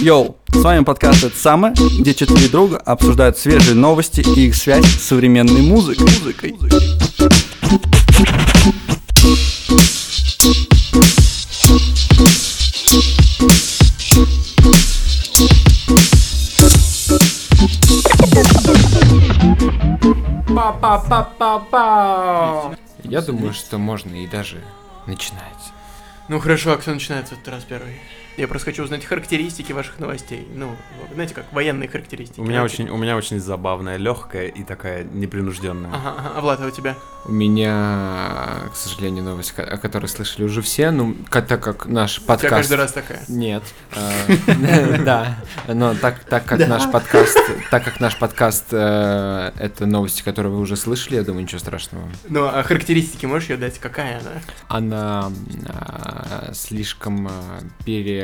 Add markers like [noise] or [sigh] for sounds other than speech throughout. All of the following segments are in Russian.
Йоу, с вами подкаст «Это самое», где четыре друга обсуждают свежие новости и их связь с современной музыкой. музыкой. Па-па-па-па-па. Я думаю, что можно и даже начинать. Ну хорошо, а кто начинается в этот раз первый? Я просто хочу узнать характеристики ваших новостей. Ну, знаете, как военные характеристики. У меня Вообще. очень, у меня очень забавная, легкая и такая непринужденная. Ага, ага. А Влад, а у тебя? У меня, к сожалению, новость, о которой слышали уже все, ну, так как наш У тебя подкаст... каждый раз такая. Нет. [laughs] э, [laughs] Да. Но так, как наш подкаст, так как наш подкаст э, это новости, которые вы уже слышали, я думаю, ничего страшного. Ну, а характеристики можешь ее дать? Какая она? Она э, слишком э,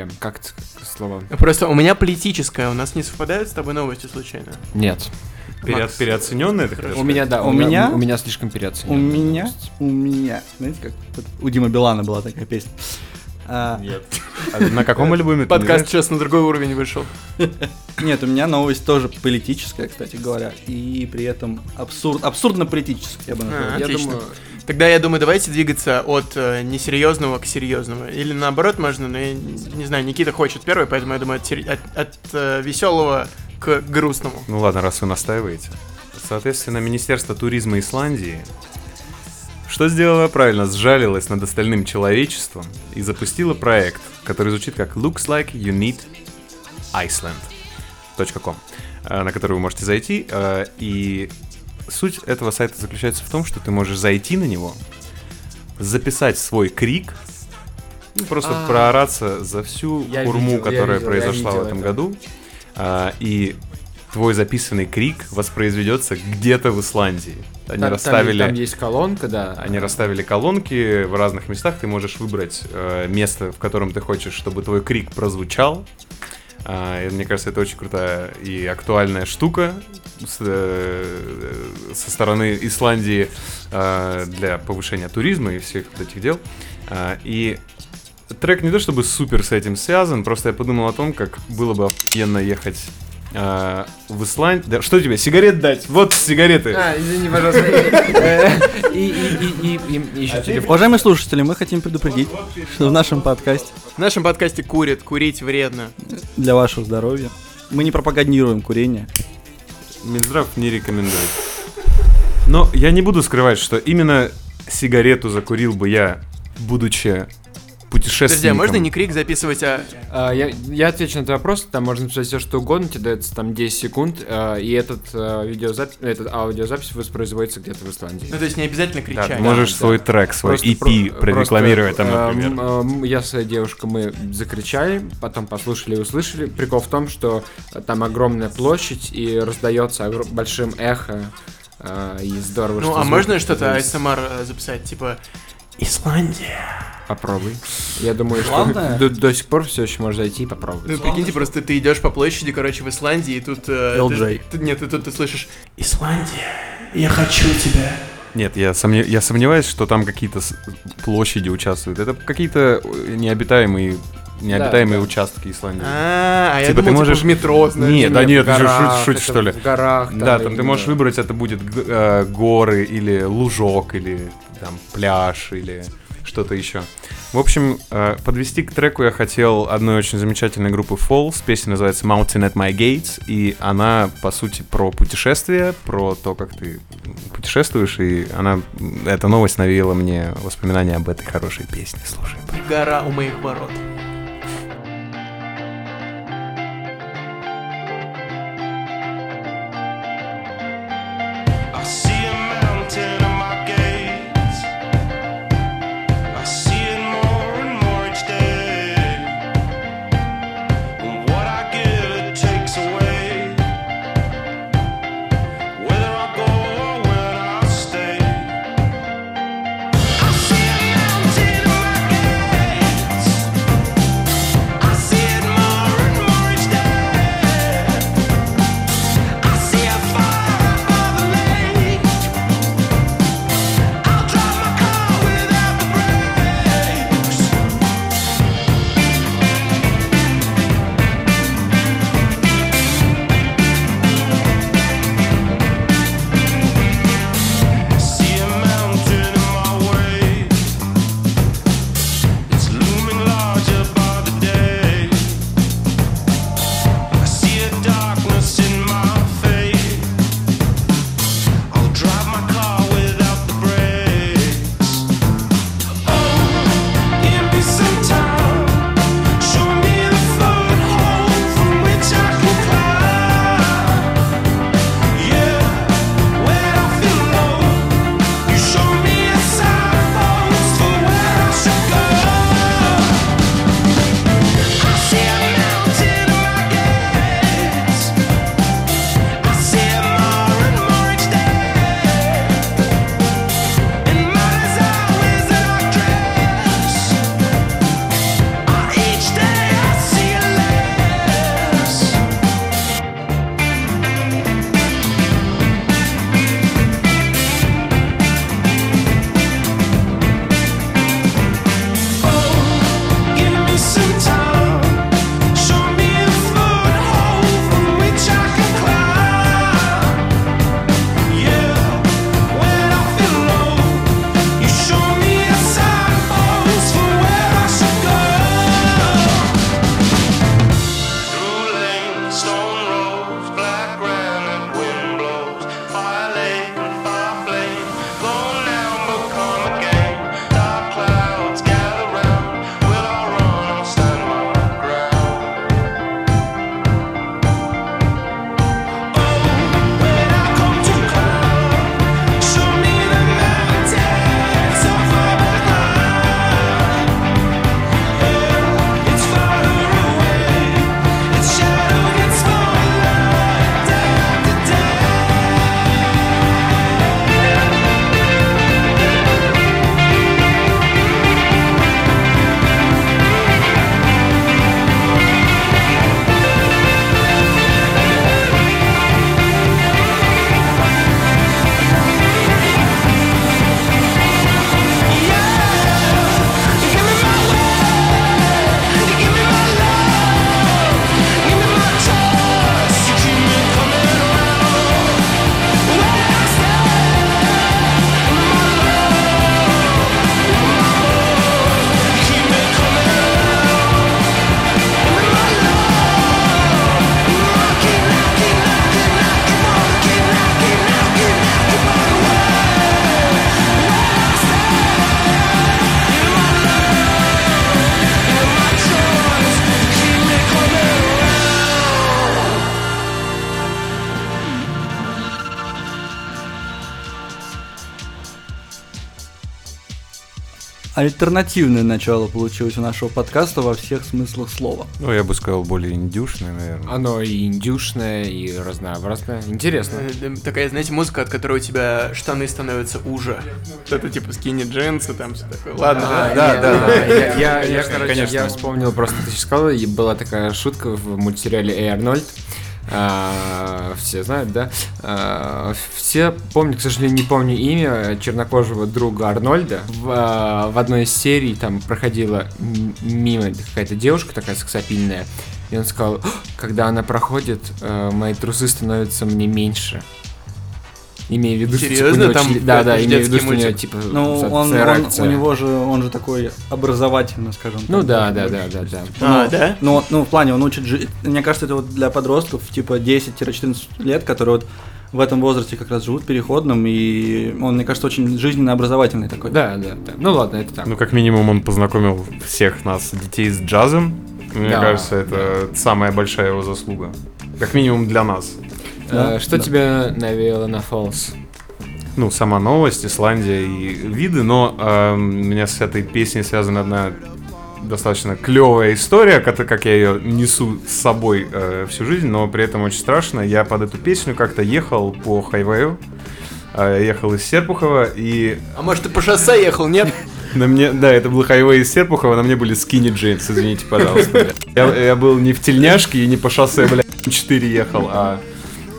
пере... Как это слово? Просто у меня политическая, у нас не совпадают с тобой новости случайно? Нет. Пере- Макс. переоцененная, ты Хорошо. У меня, да, У у, меня- меня, у меня слишком У переоценено. меня, у меня, знаете, как у Димы Билана была такая песня. А? Нет. А на каком альбоме ты Подкаст не сейчас на другой уровень вышел. [laughs] Нет, у меня новость тоже политическая, кстати говоря, и при этом абсурд, абсурдно-политическая, я бы назвал. А, Я отлично. думаю, Тогда я думаю, давайте двигаться от э, несерьезного к серьезному. Или наоборот можно, но я не знаю, Никита хочет первый, поэтому я думаю от, от, от, э, веселого к грустному. Ну ладно, раз вы настаиваете. Соответственно, Министерство туризма Исландии что сделало правильно? Сжалилось над остальным человечеством и запустило проект, который звучит как Looks like you need Iceland.com, э, на который вы можете зайти. э, И суть этого сайта заключается в том, что ты можешь зайти на него, записать свой крик, ну, просто А. проораться за всю Я хурму, видел, я которая видел, произошла в этом это. году. А, и твой записанный крик воспроизведется где-то в Исландии. Они там, там- расставили, там есть колонка, да. они расставили колонки в разных местах. Ты можешь выбрать э, место, в котором ты хочешь, чтобы твой крик прозвучал. А, мне кажется, это очень крутая и актуальная штука э, со стороны Исландии э, для повышения туризма и всех вот этих дел. А, и трек не то чтобы супер с этим связан, просто я подумал о том, как было бы охуенно ехать а, в Исландию. Да, что тебе, сигарет дать? Вот сигареты. А, извини, пожалуйста. Уважаемые слушатели, мы хотим предупредить, что в нашем подкасте В нашем подкасте курят, курить вредно. для вашего здоровья мы не пропагандируем курение. Минздрав не рекомендует. Но я не буду скрывать, что именно сигарету закурил бы я, будучи Подожди, путешественником. а можно не крик записывать, а... А, Я, я отвечу на этот вопрос, там можно написать все что угодно, тебе дается там 10 секунд, а, и этот, а, видеозапись, этот аудиозапись воспроизводится где-то в Исландии. Ну, то есть не обязательно Да, кричать. ты можешь да. свой трек, свой Просто EP про- прорекламировать там, просто, например. эм, эм, Я с своей девушкой, мы закричали, потом послушали и услышали. Прикол в том, что там огромная площадь и раздается огр- большим эхо. э, И здорово, Ну, что а звук можно что-то. ASMR э, записать, типа... Исландия. Попробуй. Я думаю, Главное- что до, до сих пор все еще можешь зайти и попробовать. Ну, прикиньте, просто ты идешь по площади, короче, в Исландии, и тут... э, LJ. ты- ты- нет, ты тут ты слышишь «Исландия, я хочу тебя». Нет, я, сомне- я сомневаюсь, что там какие-то площади участвуют. Это какие-то э, необитаемые, необитаемые да. участки Исландии. А, а я Типа ты думал, можешь- типа в метро, знаешь. Нет, да нет, ты же шутишь, это что ли? В горах. Да, там ты можешь выбрать, это будет э, горы или лужок, или там пляж, или что-то еще. В общем, э, подвести к треку я хотел одной очень замечательной группы Falls. Песня называется Mountain at My Gates, и она, по сути, про путешествие, про то, как ты путешествуешь, и она, эта новость навеяла мне воспоминания об этой хорошей песне. Слушай. Гора у моих ворот. Альтернативное начало получилось у нашего подкаста во всех смыслах слова. Ну, я бы сказал, более индюшное, наверное. Оно и индюшное, и разнообразное. Интересно. Э, Такая, знаете, музыка, от которой у тебя штаны становятся уже. Это типа скини джинсы, там все такое. Ладно, А, да? я- Я, я, короче, я вспомнил просто, ты сейчас сказал, и была такая шутка в мультсериале «Эй, Арнольд». А, все знают, да? А, все помню, к сожалению, не помню имя чернокожего друга Арнольда. В, а, одной из серий там проходила мимо какая-то девушка такая сексапильная, и он сказал, «О, когда она проходит, э, мои трусы становятся мне меньше. Имея в виду, типа, Серьезно? Там чле- да, да, имея в виду, что у него типа Ну, он, он- у него же, он же такой образовательный, скажем так. Ну да, да, да, да, да. А, Ну, да? Ну, ну, в плане, он учит. Мне кажется, это вот для подростков, типа 10-14 лет, которые вот в этом возрасте как раз живут переходным, и он, мне кажется, очень жизненно образовательный такой. Да, да, да. Ну ладно, это так. Ну, как минимум, он познакомил всех нас, детей, с джазом. Мне Да, кажется, это самая большая его заслуга. Как минимум для нас. Э, да, что да. тебя навеяло на Falls? Ну, сама новость, Исландия и виды, но эм, у меня с этой песней связана одна достаточно клевая история, как, как я ее несу с собой э, всю жизнь, но при этом очень страшно. Я под эту песню как-то ехал по хайвею, э, ехал из Серпухова, и А может ты по шоссе ехал, нет? [laughs] на мне, да, это был хайвей из Серпухова, на мне были скини джинсы, извините, пожалуйста. бля. Я, я был не в тельняшке и не по шоссе, блядь, 4 ехал, а...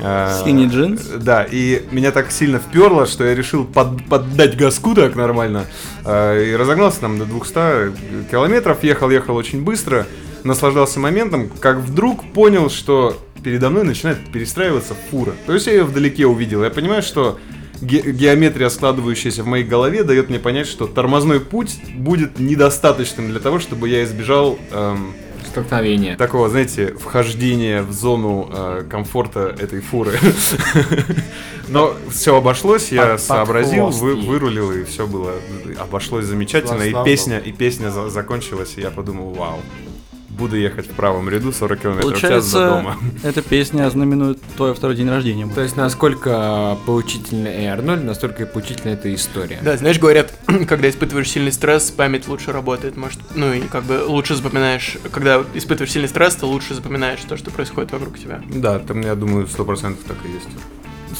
э, Skinny jeans? Да, и меня так сильно вперло, что я решил под- поддать газку так нормально. э, и разогнался там до 200 километров, ехал, ехал очень быстро, наслаждался моментом, как вдруг понял, что передо мной начинает перестраиваться фура. То есть я ее вдалеке увидел. Я понимаю, что ге- геометрия, складывающаяся в моей голове, дает мне понять, что тормозной путь будет недостаточным для того, чтобы я избежал эм, Столкновение. такого, знаете, вхождения в зону э, комфорта этой фуры. [laughs] Но все обошлось, я сообразил, вы- вырулил, и все было, обошлось замечательно. И песня, и песня за- закончилась, и я подумал, вау, буду ехать в правом ряду 40 километров в час до Получается, дома. эта песня знаменует твой второй день рождения. будет. То есть, насколько поучительна Эй Арнольд, настолько и поучительна эта история. Да, знаешь, говорят, [clears throat] когда испытываешь сильный стресс, память лучше работает, может, ну и как бы лучше запоминаешь, когда испытываешь сильный стресс, ты лучше запоминаешь то, что происходит вокруг тебя. Да, там, я думаю, 100% так и есть.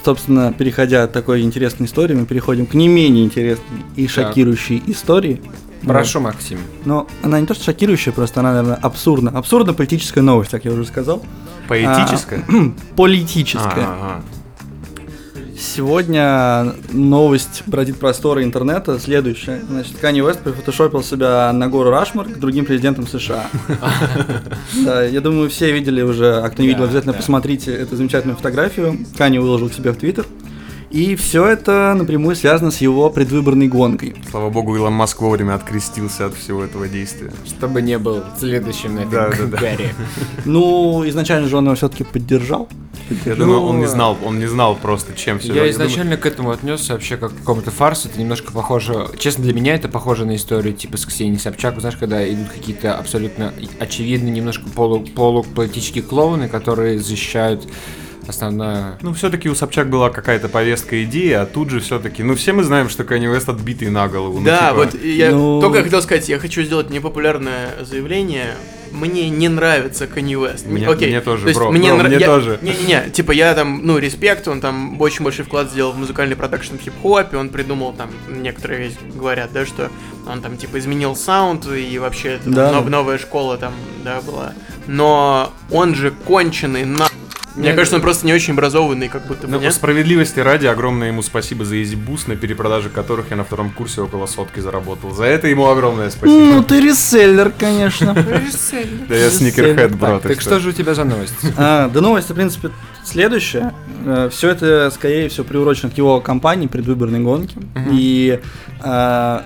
Собственно, переходя от такой интересной истории, мы переходим к не менее интересной и шокирующей истории. Прошу, Максим. Но она не то что шокирующая, просто она, наверное, абсурдна. Абсурдно политическая новость, как я уже сказал. Поэтическое? [clears throat] Политическая. А, Сегодня новость бродит просторы интернета следующая. Значит, Канни Уэст прифотошопил себя на гору Рашмар к другим президентам США. [laughs] Да, я думаю, все видели уже, а кто не видел, Да, обязательно да. посмотрите эту замечательную фотографию. Канни выложил к себе в Твиттер. И все это напрямую связано с его предвыборной гонкой. Слава богу, Илон Маск вовремя открестился от всего этого действия. Чтобы не был следующим на этой Да, да, да. Ну, изначально же он его все-таки поддержал. Я Ну, думаю, он не знал, он не знал просто, чем все. Я изначально к этому отнесся вообще как к какому-то фарсу. Это немножко похоже. Честно, для меня это похоже на историю типа с Ксенией Собчак. Знаешь, когда идут какие-то абсолютно очевидные, немножко полу, полуполитические клоуны, которые защищают основное. Ну, все-таки у Собчак была какая-то повестка идеи, а тут же все-таки. Ну, все мы знаем, что Канье Уэст отбитый на голову. ну, да, типа, вот я ну- только хотел сказать, я хочу сделать непопулярное заявление. Мне не нравится Kanye West. Мне- Окей, мне тоже, то есть бро, мне, бро, нра- мне я- тоже. Не-не-не, типа я там, ну, респект, он там очень большой вклад сделал в музыкальный продакшн в хип-хопе, он придумал там, некоторые вещи говорят, да, что он там типа изменил саунд и вообще это, там, Да. нов- новая школа там, да, была. Но он же конченый на... Мне Нет. кажется, он просто не очень образованный, как будто бы, Ну, по нет? справедливости ради, огромное ему спасибо за Easy Boost, на перепродаже которых я на втором курсе около сотки заработал. За это ему огромное спасибо. Ну, ты реселлер, конечно. [laughs] Да я сникерхед, бро. Так что же у тебя за новость? [laughs] А, да новость, в принципе, следующая. Все это, скорее всего, приурочено к его кампании предвыборной гонки. И а,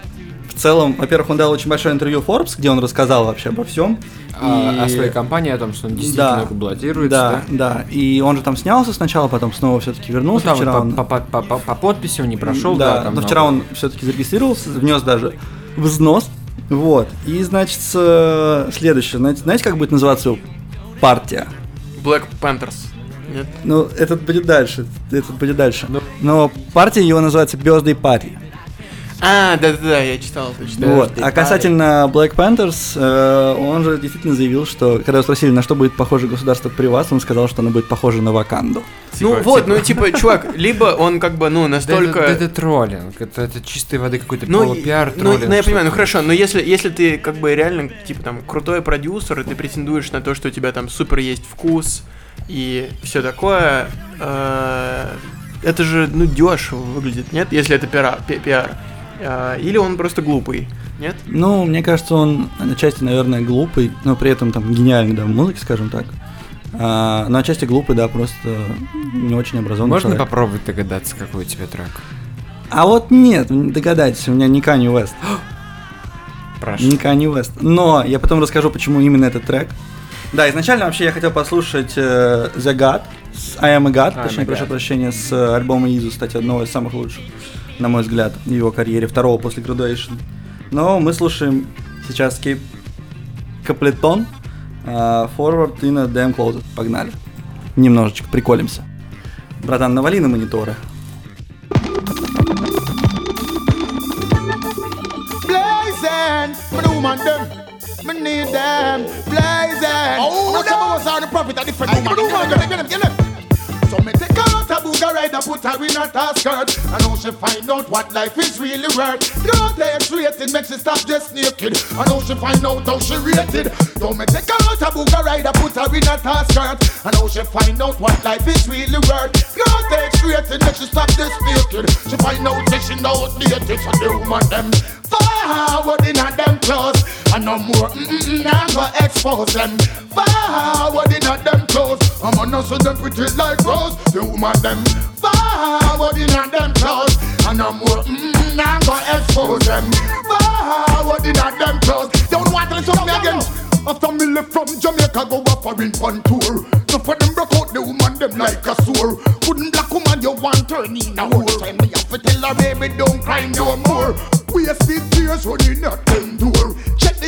в целом, во-первых, он дал очень большое интервью Forbes, где он рассказал вообще обо всем. А, О своей компании, о том, что он действительно Да. баллотируется. Да, да. И он же там снялся сначала, потом снова все-таки Ну, вернулся. там вчера по, он- по- по- по- по- по подписи он не прошел, да, да, там но много. вчера он все-таки зарегистрировался, внес даже взнос. Вот. И, значит, э, следующее. Знаете, знаете, как будет называться его партия? Black Panthers. Нет? Ну, этот будет дальше. Этот будет дальше. Ну. Но партия его называется Birthday Party. А, да-да-да, я читал точно. Вот. А касательно Black Panthers, э, он же действительно заявил, что когда его спросили, на что будет похоже государство при вас, он сказал, что оно будет похоже на Ваканду. Ну Типа- вот, ну типа, чувак, либо он как бы, ну, настолько... это, да это троллинг, это, это чистой воды какой-то Ну, полупиар, ну, троллинг. ну, я понимаю, ну хорошо, но если, если ты как бы реально, типа там, крутой продюсер, и ты претендуешь на то, что у тебя там супер есть вкус и все такое, э, это же, ну, дешево выглядит, нет? Если это пиара- пи- пиар. Э, или он просто глупый, нет? Ну, мне кажется, он отчасти, наверное, глупый, но при этом там гениальный, да, в музыке, скажем так. А, но отчасти глупый, да, просто не очень образованный Можно человек. попробовать догадаться, какой у тебя трек? А вот нет, не догадайтесь, у меня не Kanye West. [gasps] Прошу. Не Kanye West. Но я потом расскажу, почему именно этот трек. Да, изначально вообще я хотел послушать э, The God, с I Am a God, I точнее, прошу прощения, с альбома Изу, кстати, одного из самых лучших, на мой взгляд, в его карьере, второго после Graduation. Но мы слушаем сейчас Кейп Каплетон, э, Forward in a Damn Closet. Погнали. Немножечко приколимся. Братан, навали на мониторы. Blazing, me the woman them, me need them. Blazing, oh, no, the profit a different woman. Woman them, get them, get them. So me take a booger ride and put her in a task skirt. And now she find out what life is really worth. Girl takes rated, make she stop just naked. And now she find out how she rated. So me take her out a booger ride and put her in a task skirt. And now she find out what life is really worth. Girl takes rated, make she stop just naked. She find out that she know outdated So the woman them forward in a them clothes. And no more mm-mm, now go expose them. Forward in a them clothes. I'm gonna see them pretty like rose The woman them. Forward in a them clothes. And no more mm-mm, now go expose them. Forward in a them clothes. Don't want to to me again after me left from Jamaica, go a foreign fun tour. No for them broke out the woman them like a sore. Couldn't black woman you want turn in a whole time. Me have to tell her baby don't cry no more. We Wasted tears running at them door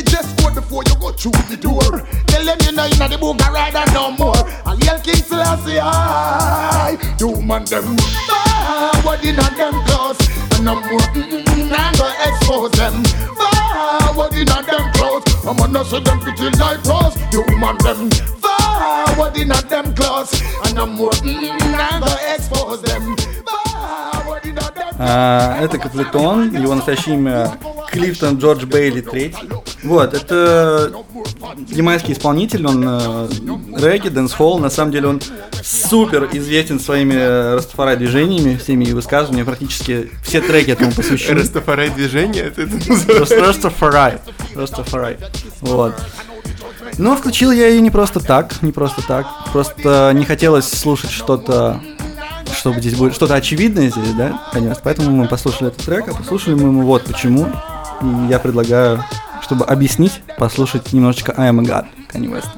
Check the dress code before you go through the door. Tell them you know you know the booger rider no more. And yell King Selassie I the woman them forward in a them clothes. And no more mm-mm, I'm gonna expose them. Forward in a them clothes. I'm gonna see them pretty like rose. The woman them forward in a them clothes. And no more mm-mm, I'm gonna expose them. Forward in a them А, это Каплетон, его настоящее имя Клифтон Джордж Бейли III. Вот, это ямайский исполнитель, он э, регги, дэнс-холл, на самом деле он супер известен своими растафарай движениями, всеми его высказываниями, практически все треки этому посвящены. Растафарай движение, это Просто Растафарай. Растафарай. Вот. Но включил я ее не просто так, не просто так. Просто не хотелось слушать что-то, чтобы здесь будет что-то очевидное здесь, да, конечно. Поэтому мы послушали этот трек, а послушали мы ему вот почему. И я предлагаю, чтобы объяснить, послушать немножечко I Am a God, Kanye West.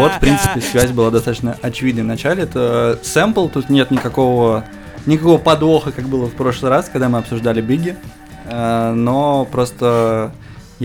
Вот, в принципе, связь была достаточно очевидной в начале. Это сэмпл, тут нет никакого, никакого подвоха, как было в прошлый раз, когда мы обсуждали Бигги. Э, Но просто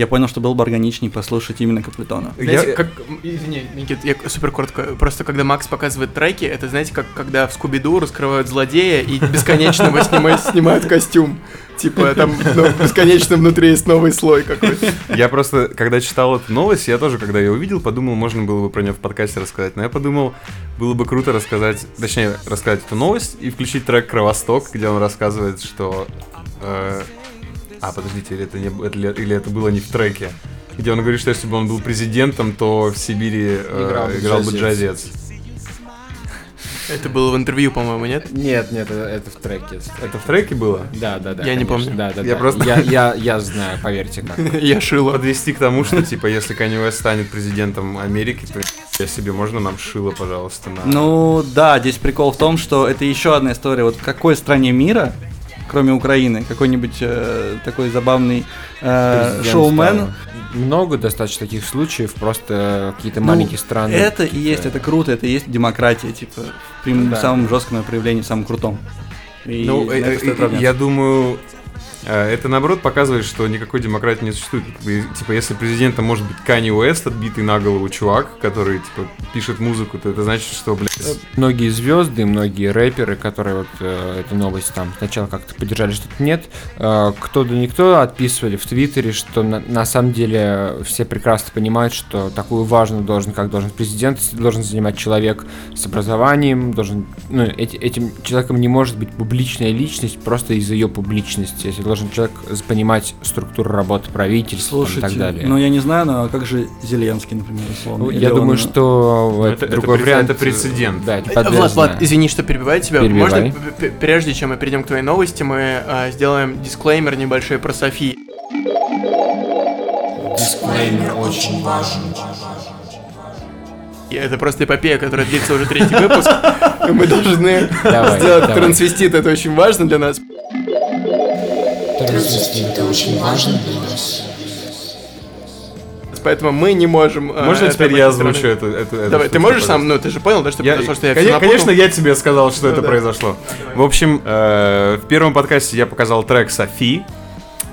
я понял, что было бы органичнее послушать именно Каплетона. Знаете, Я- как... Извини, Никит, я супер коротко. Просто когда Макс показывает треки, это, знаете, как когда в Скуби-Ду раскрывают злодея и бесконечно его снимают, снимают костюм. Типа там ну, бесконечно внутри есть новый слой какой-то. Я просто, когда читал эту новость, я тоже, когда ее увидел, подумал, можно было бы про нее в подкасте рассказать. Но я подумал, было бы круто рассказать, точнее, рассказать эту новость и включить трек «Кровосток», где он рассказывает, что... э, а, подождите, или это, не, или это было не в треке? Где он говорит, что если бы он был президентом, то в Сибири э, Играл бы играл бы джазец. Это было в интервью, по-моему, нет? Нет, нет, это, это в треке. Это в треке было? Да, да, да. Я не конечно, помню. Да, да, Я да. просто- Я, я, я знаю, поверьте как. [laughs] Я шила. Подвести к тому, что, типа, если Kanye West станет президентом Америки, то я себе можно нам шило, пожалуйста, на... Ну да, здесь прикол в том, что это еще одна история. Вот в какой стране мира, кроме Украины, какой-нибудь э, такой забавный э, шоумен. Много достаточно таких случаев, просто какие-то Ну, маленькие страны. Это и есть, это круто, это и есть демократия, типа, в прям- Да. самом жестком проявлении, самом крутом. И Ну, э, это э, э, я думаю, это наоборот показывает, что никакой демократии не существует. Типа, если президентом может быть Kanye Уэст, отбитый на голову чувак, который, типа, пишет музыку, то это значит, что, блядь, Многие звезды, многие рэперы, которые вот э, эту новость там сначала как-то поддержали, что-то нет, э, кто да никто отписывали в Твиттере, что на, на самом деле все прекрасно понимают, что такую важную должен, как должен президент, должен занимать человек с образованием, должен, ну, эти- этим человеком не может быть публичная личность просто из-за ее публичности. Если должен человек понимать структуру работы правительства там, и Слушайте, так далее. ну я не знаю, но как же Зеленский, например, условно? Ну, я думаю, он, что Ну, это, это- это другой прецедент- вариант. это прецедент. Да, это Э, Влад. Влад, извини, что перебиваю тебя. Перебивай. Можно, прежде чем мы перейдем к твоей новости, мы а, сделаем дисклеймер небольшой про Софи. И Это просто эпопея, которая длится уже третий выпуск. [laughs] Мы должны сделать давай. Трансвестит, это очень важно для нас. Поэтому мы не можем... а, можно это теперь я озвучу эту, эту Давай, ты можешь сам, ну ты же понял, да, что Я- произошло, что я коне- всё напутал? конечно, я тебе сказал, что это да. произошло. В общем, э, в первом подкасте я показал трек Софи,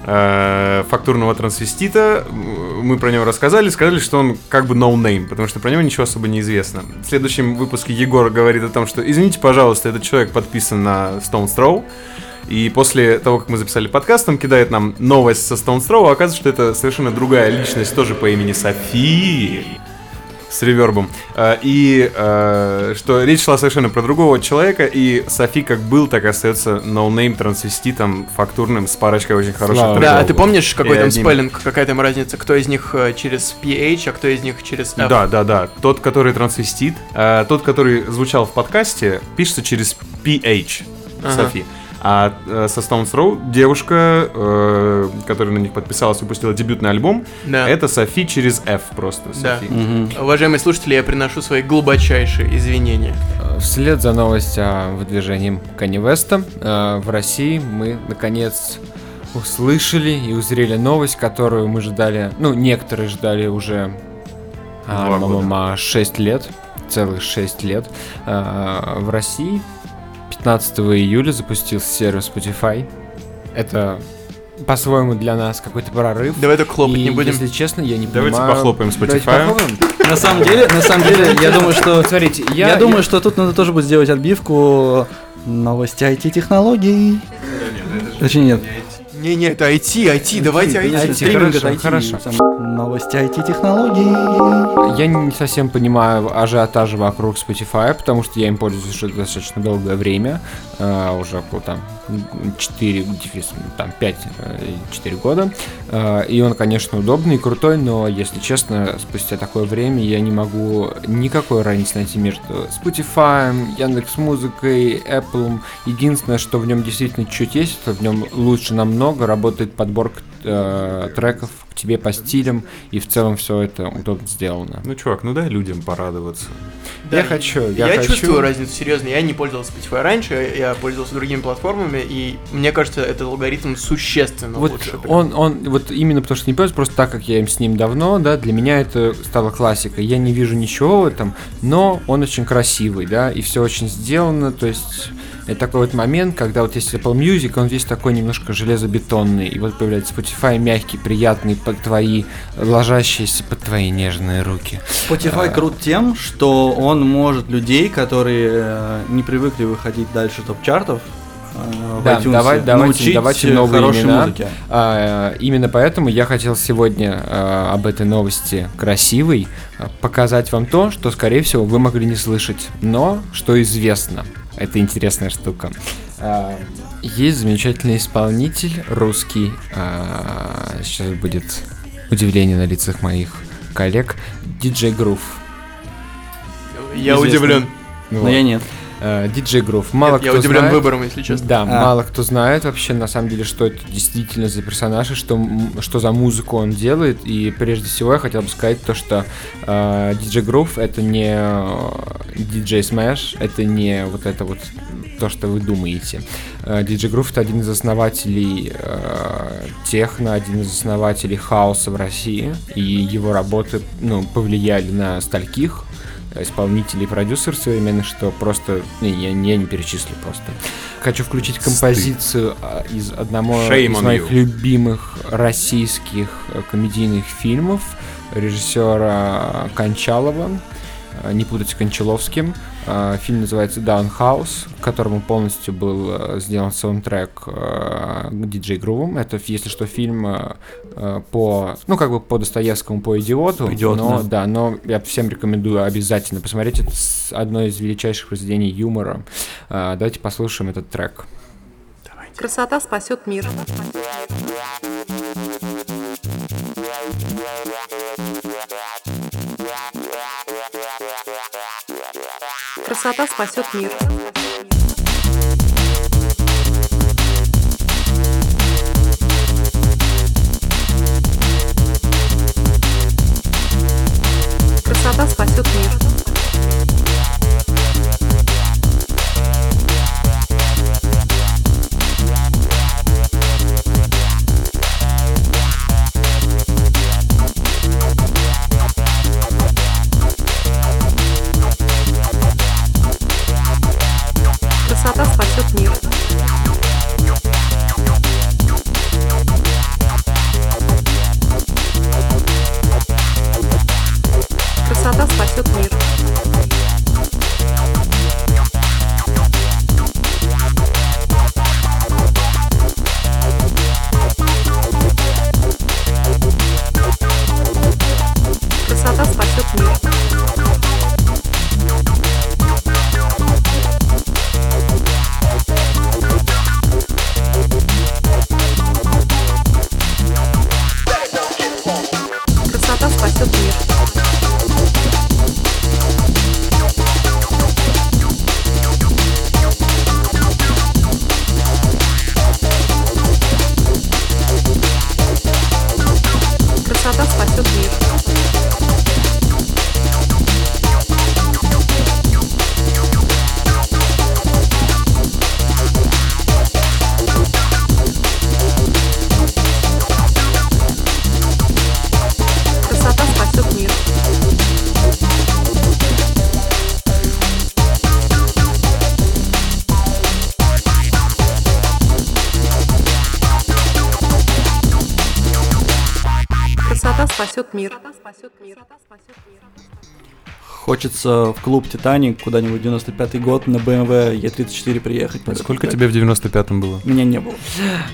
э, фактурного трансвестита. Мы про него рассказали, сказали, что он как бы no name, потому что про него ничего особо не известно. В следующем выпуске Егор говорит о том, что извините, пожалуйста, этот человек подписан на Stone's Throw. И после того, как мы записали подкаст, он кидает нам новость со Stone's Throw, а оказывается, что это совершенно другая личность, тоже по имени Софи с ревербом. Э, И э, что речь шла совершенно про другого человека, и Софи как был, так и остается ноунейм трансвеститом фактурным с парочкой очень хороших Слава. Да, а ты помнишь, какой И там одним. spelling, какая там разница, кто из них э, через PH, а кто из них через F? Да, да, да. Тот, который трансвестит, э, тот, который звучал в подкасте, пишется через PH, Ага. Софи. А э, со Stone's Throw девушка, э, которая на них подписалась, выпустила дебютный альбом, Да. это Софи через F просто. Да. Софи. Уважаемые слушатели, я приношу свои глубочайшие извинения. Вслед за новостью о выдвижении Кани Веста э, в России мы наконец услышали и узрели новость, которую мы ждали, ну, некоторые ждали уже Два года. 6 лет, целых 6 лет. Э, В России 15 июля запустился сервис Spotify. Это по-своему для нас какой-то прорыв. Давай так хлопать И, не будем. если честно, я не Давайте понимаю... похлопаем Давайте Spotify. похлопаем. На самом деле, на самом деле, я думаю, что... [laughs] Смотрите, Я, я, думаю, что тут надо тоже будет сделать отбивку новости IT-технологий. Точнее, нет. Не-не, это IT, IT, давайте IT. IT, Стриминг хорошо, это IT. хорошо. Сам- Новости IT-технологий. Я не совсем понимаю ажиотажа вокруг Spotify, потому что я им пользуюсь уже достаточно долгое время, э, уже около там 4, дефис, там 5, 4 года. Э, и он, конечно, удобный и крутой, но, если честно, спустя такое время я не могу никакой разницы найти между Spotify, Яндекс Музыкой, Apple. Единственное, что в нем действительно чуть есть, это в нем лучше намного работает подборка э, треков к тебе по стилям, и в целом все это удобно сделано. Ну, чувак, ну дай людям порадоваться. Я хочу, я Я, хочу. чувствую разницу, серьезно. Я не пользовался Spotify раньше, я пользовался другими платформами, и мне кажется, этот алгоритм существенно Вот лучше. прям. он, он, вот именно потому что не пользуюсь, просто так как я им с ним давно, да, для меня это стало классикой. Я не вижу ничего в этом, но он очень красивый, да, и все очень сделано, то есть это такой вот момент, когда вот есть Apple Music, он весь такой немножко бетонный, и вот появляется Spotify мягкий, приятный под твои, ложащиеся под твои нежные руки. Spotify крут тем, что он может людей, которые э, не привыкли выходить дальше топ-чартов, э, Да, iTunes, давай- давайте- научить давайте э, новые имена. музыке. А, именно поэтому я хотел сегодня а, об этой новости красивой а, показать вам то, что, скорее всего, вы могли не слышать, но что известно. Это интересная штука. А, есть замечательный исполнитель русский. а, сейчас будет удивление на лицах моих коллег. Диджей Грув. Я Известно. удивлен. Но я нет. Э, Диджей Грув. Мало Нет, я кто удивлен знает. выбором, если честно. Да, А. мало кто знает вообще на самом деле, что это действительно за персонаж и что, что за музыку он делает. И прежде всего я хотел бы сказать то, что э, DJ Groove это не э, DJ Smash, это не вот это вот то, что вы думаете. Э, DJ Groove это один из основателей э, техно, один из основателей хаоса в России. И его работы ну, повлияли на стольких исполнителей и продюсеров современных, что просто не, я, я не перечислю просто. Хочу включить композицию а, из одного Shame из моих you. любимых российских э, комедийных фильмов режиссера Кончалова. Э, Не путать с Кончаловским. Э, Фильм называется Down House, к которому полностью был э, сделан саундтрек диджей Грувом. Это, если что, фильм по, ну, как бы по Достоевскому, по идиоту. По «Идиоту», но, да. да, но я всем рекомендую обязательно посмотреть. Это одно из величайших произведений юмора. Давайте послушаем этот трек. Красота спасет мир. Красота спасет мир. Красота спасет мир. croisseux que Хочется в клуб Титаник куда-нибудь 95-й год на BMW E34 приехать. под этот Сколько трек. тебе в 95-м было? Меня не было.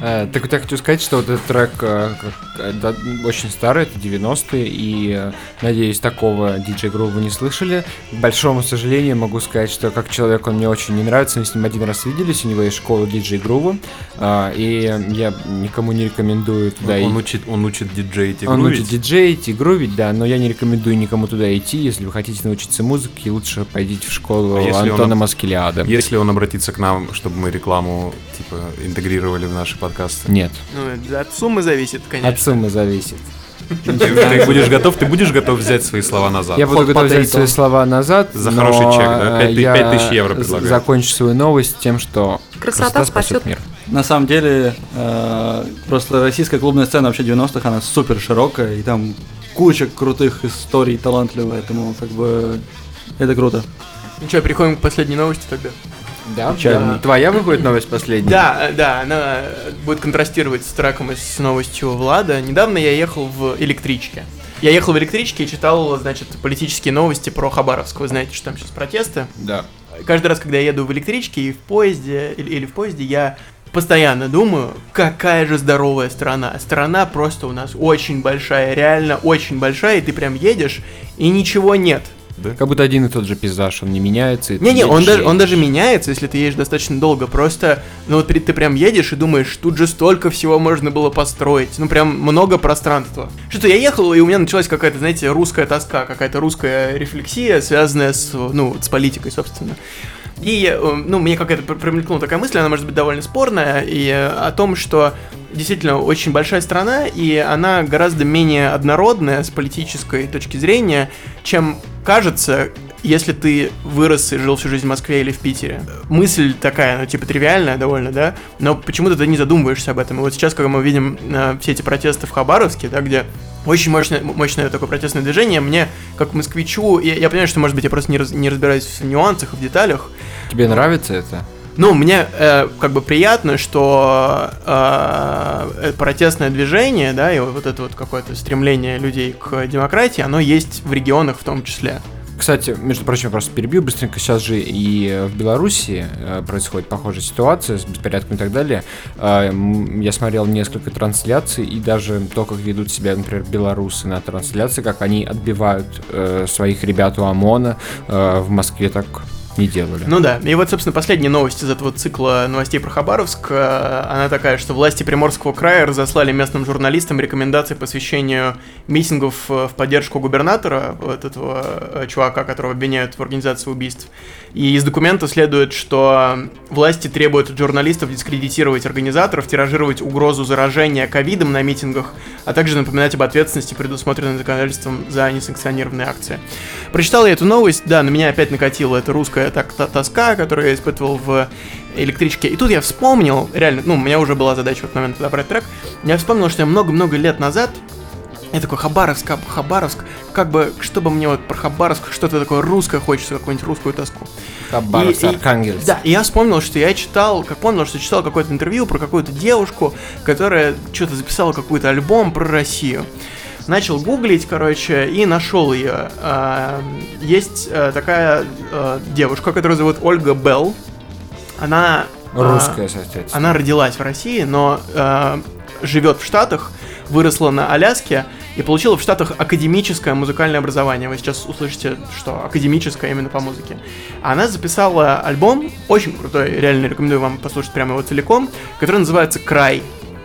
Э, Так вот я хочу сказать, что вот этот трек э, э, да, очень старый, это 90-е, и э, надеюсь, такого диджей Грува вы не слышали. К большому сожалению, могу сказать, что как человек он мне очень не нравится, мы с ним один раз виделись, у него есть школа диджей Грува, э, и я никому не рекомендую туда Он идти. учит, он учит диджеить и Он грувить. учит диджеить и грувить, да, но я не рекомендую никому туда идти. Если вы хотите научиться музыке, лучше пойдите в школу А если он Антона об- Маскелиада. Если он обратится к нам, чтобы мы рекламу типа интегрировали в наши подкасты. Нет, Ну, от суммы зависит, конечно. от суммы зависит. [laughs] Ты, будешь готов, ты будешь готов взять свои слова назад. Я буду готов взять свои слова назад. За хороший чек, да? э, Пять ты- я пять тысяч евро предлагаю. Закончу свою новость тем, что Красота спасет спасет мир. На самом деле, э, просто российская клубная сцена вообще 90-х, она супер широкая, и там куча крутых историй, талантливых, поэтому как бы это круто. Ну что, переходим к последней новости тогда. Да, да. Твоя выходит новость последняя? Да, да, она будет контрастировать с треком и с новостью Влада. Недавно я ехал в электричке. Я ехал в электричке и читал, значит, политические новости про Хабаровск. Вы знаете, что там сейчас протесты. Да. Каждый раз, когда я еду в электричке и в поезде, или, или в поезде, я постоянно думаю, какая же здоровая страна. Страна просто у нас очень большая, реально очень большая, и ты прям едешь, и ничего нет. Как будто один и тот же пейзаж, он не меняется. Не-не, он даже, он даже меняется, если ты едешь достаточно долго. Просто, ну вот ты, ты прям едешь и думаешь, тут же столько всего можно было построить. Ну прям много пространства. Что-то я ехал, и у меня началась какая-то, знаете, русская тоска, какая-то русская рефлексия, связанная с, ну, с политикой, собственно. И, э, ну, мне какая-то пр- промелькнула такая мысль, она может быть довольно спорная, и э, о том, что действительно очень большая страна, и она гораздо менее однородная с политической точки зрения, чем кажется, если ты вырос и жил всю жизнь в Москве или в Питере. Мысль такая, ну, типа, тривиальная довольно, да, но почему-то ты не задумываешься об этом. И вот сейчас, когда мы видим э, все эти протесты в Хабаровске, да, где очень мощное, мощное такое протестное движение, мне, как москвичу, я, я понимаю, что, может быть, я просто не, раз- не разбираюсь в нюансах и в деталях, Тебе нравится это? ну, мне э, как бы приятно, что э, э, протестное движение, да, и вот это вот какое-то стремление людей к демократии, оно есть в регионах в том числе. Кстати, между прочим, просто перебью быстренько. Сейчас же и э, в Беларуси э, происходит похожая ситуация с беспорядком и так далее. Э, Я смотрел несколько трансляций, и даже то, как ведут себя, например, белорусы на трансляции, как они отбивают своих ребят у ОМОНа, в Москве так не делали. Ну да, и вот, собственно, последняя новость из этого цикла новостей про Хабаровск, э, она такая, что власти Приморского края разослали местным журналистам рекомендации по освещению митингов э, в поддержку губернатора, вот этого э, чувака, которого обвиняют в организации убийств. И из документа следует, что власти требуют от журналистов дискредитировать организаторов, тиражировать угрозу заражения ковидом на митингах, а также напоминать об ответственности, предусмотренной законодательством за несанкционированные акции. Прочитал я эту новость, да, на меня опять накатила эта русская так, та- тоска, которую я испытывал в электричке. И тут я вспомнил, реально, ну, у меня уже была задача в этот момент подобрать трек, я вспомнил, что я много-много лет назад я такой, Хабаровск, Хаб- Хабаровск, как бы, чтобы мне вот про Хабаровск что-то такое русское хочется, какую-нибудь русскую тоску. Хабаровск, И- и- Архангельск. Да, и я вспомнил, что я читал, как помнил, что читал какое-то интервью про какую-то девушку, которая что-то записала какой-то альбом про Россию. Начал гуглить, короче, и нашел ее. А, Есть э, такая э, девушка, которую зовут Ольга Белл. Она... а, Русская, соответственно. она родилась в России, но э, живет в Штатах, выросла на Аляске и получила в Штатах академическое музыкальное образование. Вы сейчас услышите, что академическое именно по музыке. Она записала альбом, очень крутой, реально рекомендую вам послушать прямо его целиком, который называется «Край».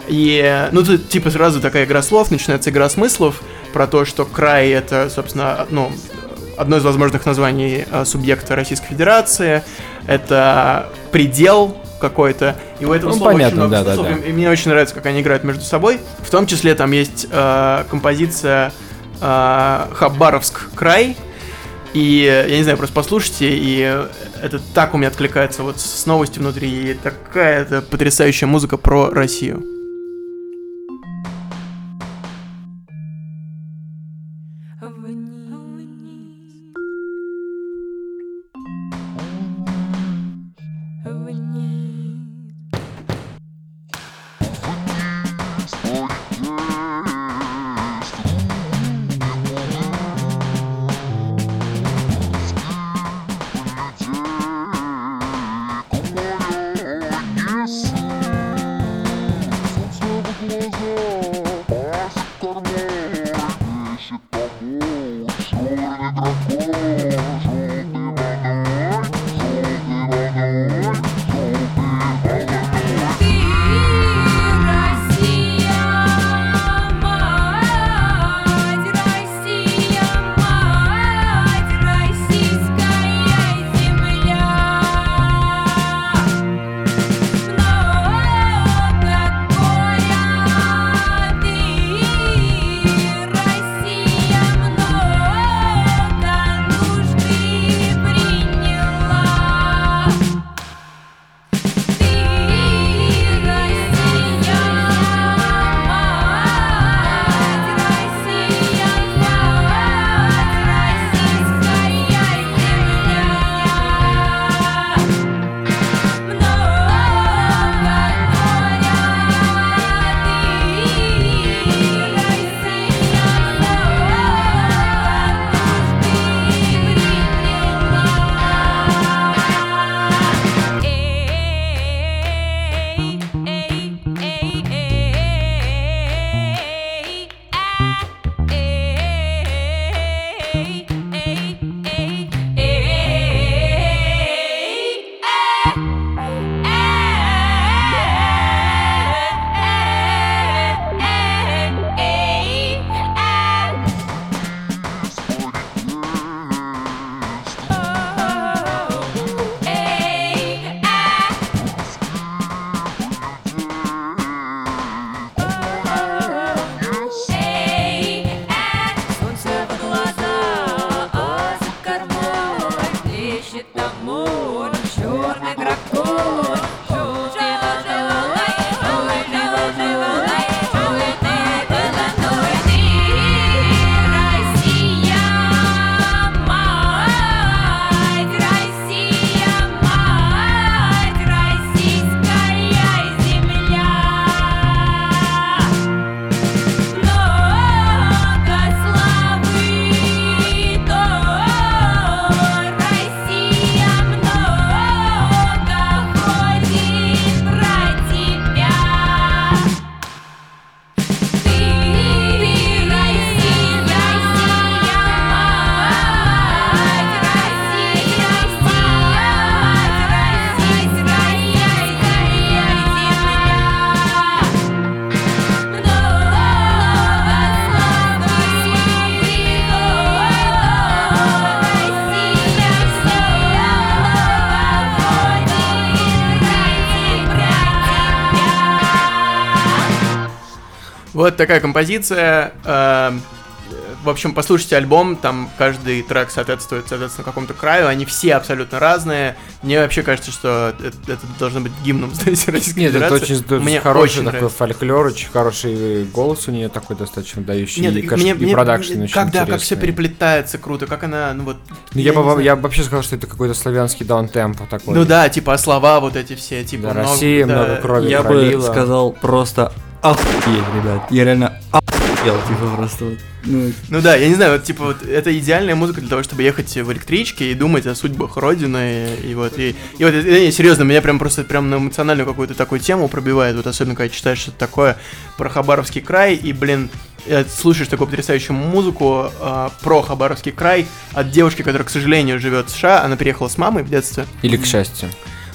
И, ну, тут типа сразу такая игра слов, начинается игра смыслов про то, что край это, собственно, ну, одно из возможных названий э, субъекта Российской Федерации, это предел какой-то, и у этого Ну, слова понятно, очень много да, да, смыслов, да. и- и мне очень нравится, как они играют между собой. В том числе там есть э, композиция э, Хабаровск край, и я не знаю, просто послушайте, и это так у меня откликается вот с новостью внутри, и такая это потрясающая музыка про Россию. Вот такая композиция. э, В общем, послушайте альбом, там каждый трек соответствует, соответственно, какому-то краю, они все абсолютно разные. Мне вообще кажется, что это, это должно быть гимном, [laughs] знаете, Российской Нет, это Федерации. очень, это Мне хороший очень такой нравится. фольклор, очень хороший голос у нее такой достаточно дающий. Нет, и, мне, и мне- продакшн мне- очень как, да, как все переплетается круто, как она, ну вот... Ну, я, не бы, я бы вообще сказал, что это какой-то славянский даунтемпо такой. Ну да, типа а слова вот эти все, типа... Да, много- Россия, да. много крови Я пролила. бы сказал просто охуеть, ребят. Я реально охуел, типа просто. вот. Ну, Ну да, я не знаю, вот типа вот это идеальная музыка для того, чтобы ехать в электричке и думать о судьбах Родины, и, вот, и, и вот, и, не, серьезно, меня прям просто прям на эмоциональную какую-то такую тему пробивает, вот особенно когда читаешь что-то такое про Хабаровский край, и, блин, э, слушаешь такую потрясающую музыку э, про Хабаровский край от девушки, которая, к сожалению, живет в США, она переехала с мамой в детстве, Или к счастью.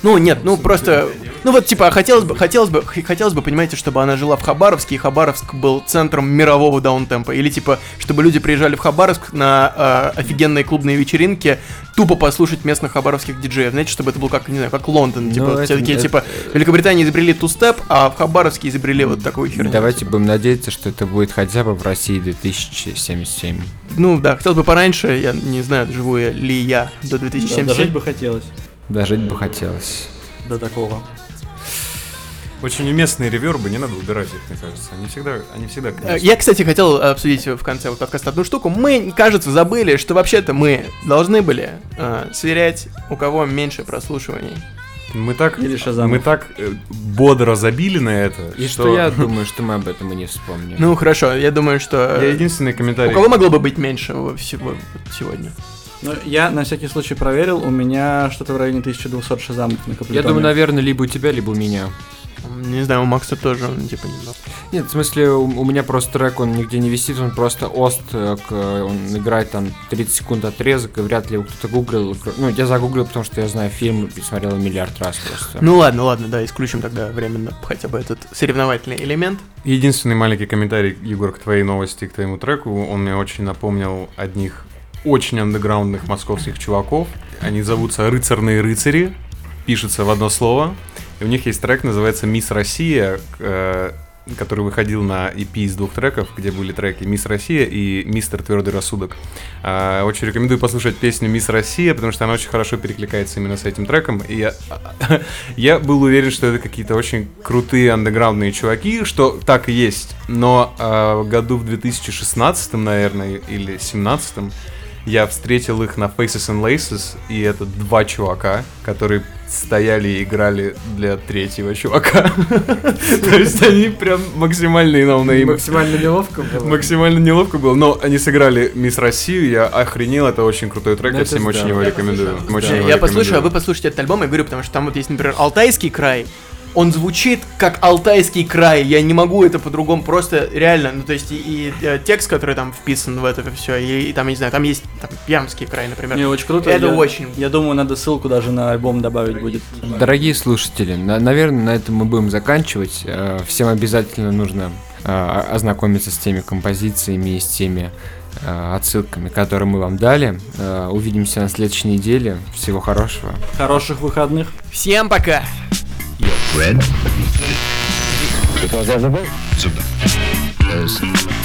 Ну, нет, ну просто. Ну вот, типа, хотелось бы, хотелось бы, хотелось бы, понимаете, чтобы она жила в Хабаровске, и Хабаровск был центром мирового даунтемпа. Или типа, чтобы люди приезжали в Хабаровск на э, офигенные клубные вечеринки, тупо послушать местных хабаровских диджеев. Знаете, чтобы это был как, не знаю, как Лондон. Типа, Ну, все это- такие, это- типа, в Великобритании изобрели тустеп, а в Хабаровске изобрели вот такую херню. Давайте будем надеяться, что это будет хотя бы в России 2077. Ну да, хотел бы пораньше, я не знаю, живу я ли я до да, 2077. дожить бы хотелось Дожить бы хотелось. до такого. Очень уместные ревербы, не надо убирать их, мне кажется. Они всегда, они всегда Э, классные. Я, кстати, хотел обсудить в конце вот подкаста одну штуку. Мы, кажется, забыли, что вообще-то мы должны были э, сверять, у кого меньше прослушиваний. Мы так, Или мы так э, бодро забили на это, И что я думаю, что мы об этом и не вспомним. Ну, хорошо, я думаю, что... Я э, единственный у комментарий. кого могло бы быть меньше всего сегодня? Ну, я на всякий случай проверил, у меня что-то в районе 1200 шазамов на я думаю, наверное, либо у тебя, либо у меня. Не знаю, у Макса тоже, ну, типа, немного. Нет, в смысле, у, у меня просто трек, он нигде не висит, он просто ост, э, он играет там 30 секунд отрезок, и вряд ли его кто-то гуглил. Ну, я загуглил, потому что я знаю фильм и смотрел миллиард раз просто. Ну ладно, ладно, да, исключим тогда временно хотя бы этот соревновательный элемент. Единственный маленький комментарий, Егор, к твоей новости, к твоему треку, он мне очень напомнил одних очень андеграундных московских чуваков. Они зовутся «Рыцарные рыцари», пишется в одно слово. И у них есть трек, называется «Мисс Россия», э, который выходил на EP из двух треков, где были треки «Мисс Россия» и «Мистер Твердый Рассудок». А, Очень рекомендую послушать песню «Мисс Россия», потому что она очень хорошо перекликается именно с этим треком. И я, [laughs] я был уверен, что это какие-то очень крутые андеграундные чуваки, что так и есть. Но а, году в 2016, наверное, или 2017 я встретил их на Faces and Laces, и это два чувака, которые стояли и играли для третьего чувака. [laughs] То есть они прям максимальные ноунеймы. Максимально неловко было. Максимально неловко было, но они сыграли Мисс Россию, я охренел, это очень крутой трек, я всем очень его рекомендую. Я, послушаю, а вы послушайте этот альбом, я говорю, потому что там вот есть, например, Алтайский край. Он звучит как Алтайский край. Я не могу это по-другому просто реально. Ну, то есть, и, и, э, текст, который там вписан в это все, и, и там, я не знаю, там есть там, Пермский край, например. Не, очень круто. Это я, очень. Я думаю, надо ссылку даже на альбом добавить будет. Дорогие слушатели, на- наверное, на этом мы будем заканчивать. Э, Всем обязательно нужно э, ознакомиться с теми композициями и с теми э, отсылками, которые мы вам дали. Э, Увидимся на следующей неделе. Всего хорошего. Хороших выходных. Всем пока! Red. Because of the boat. There's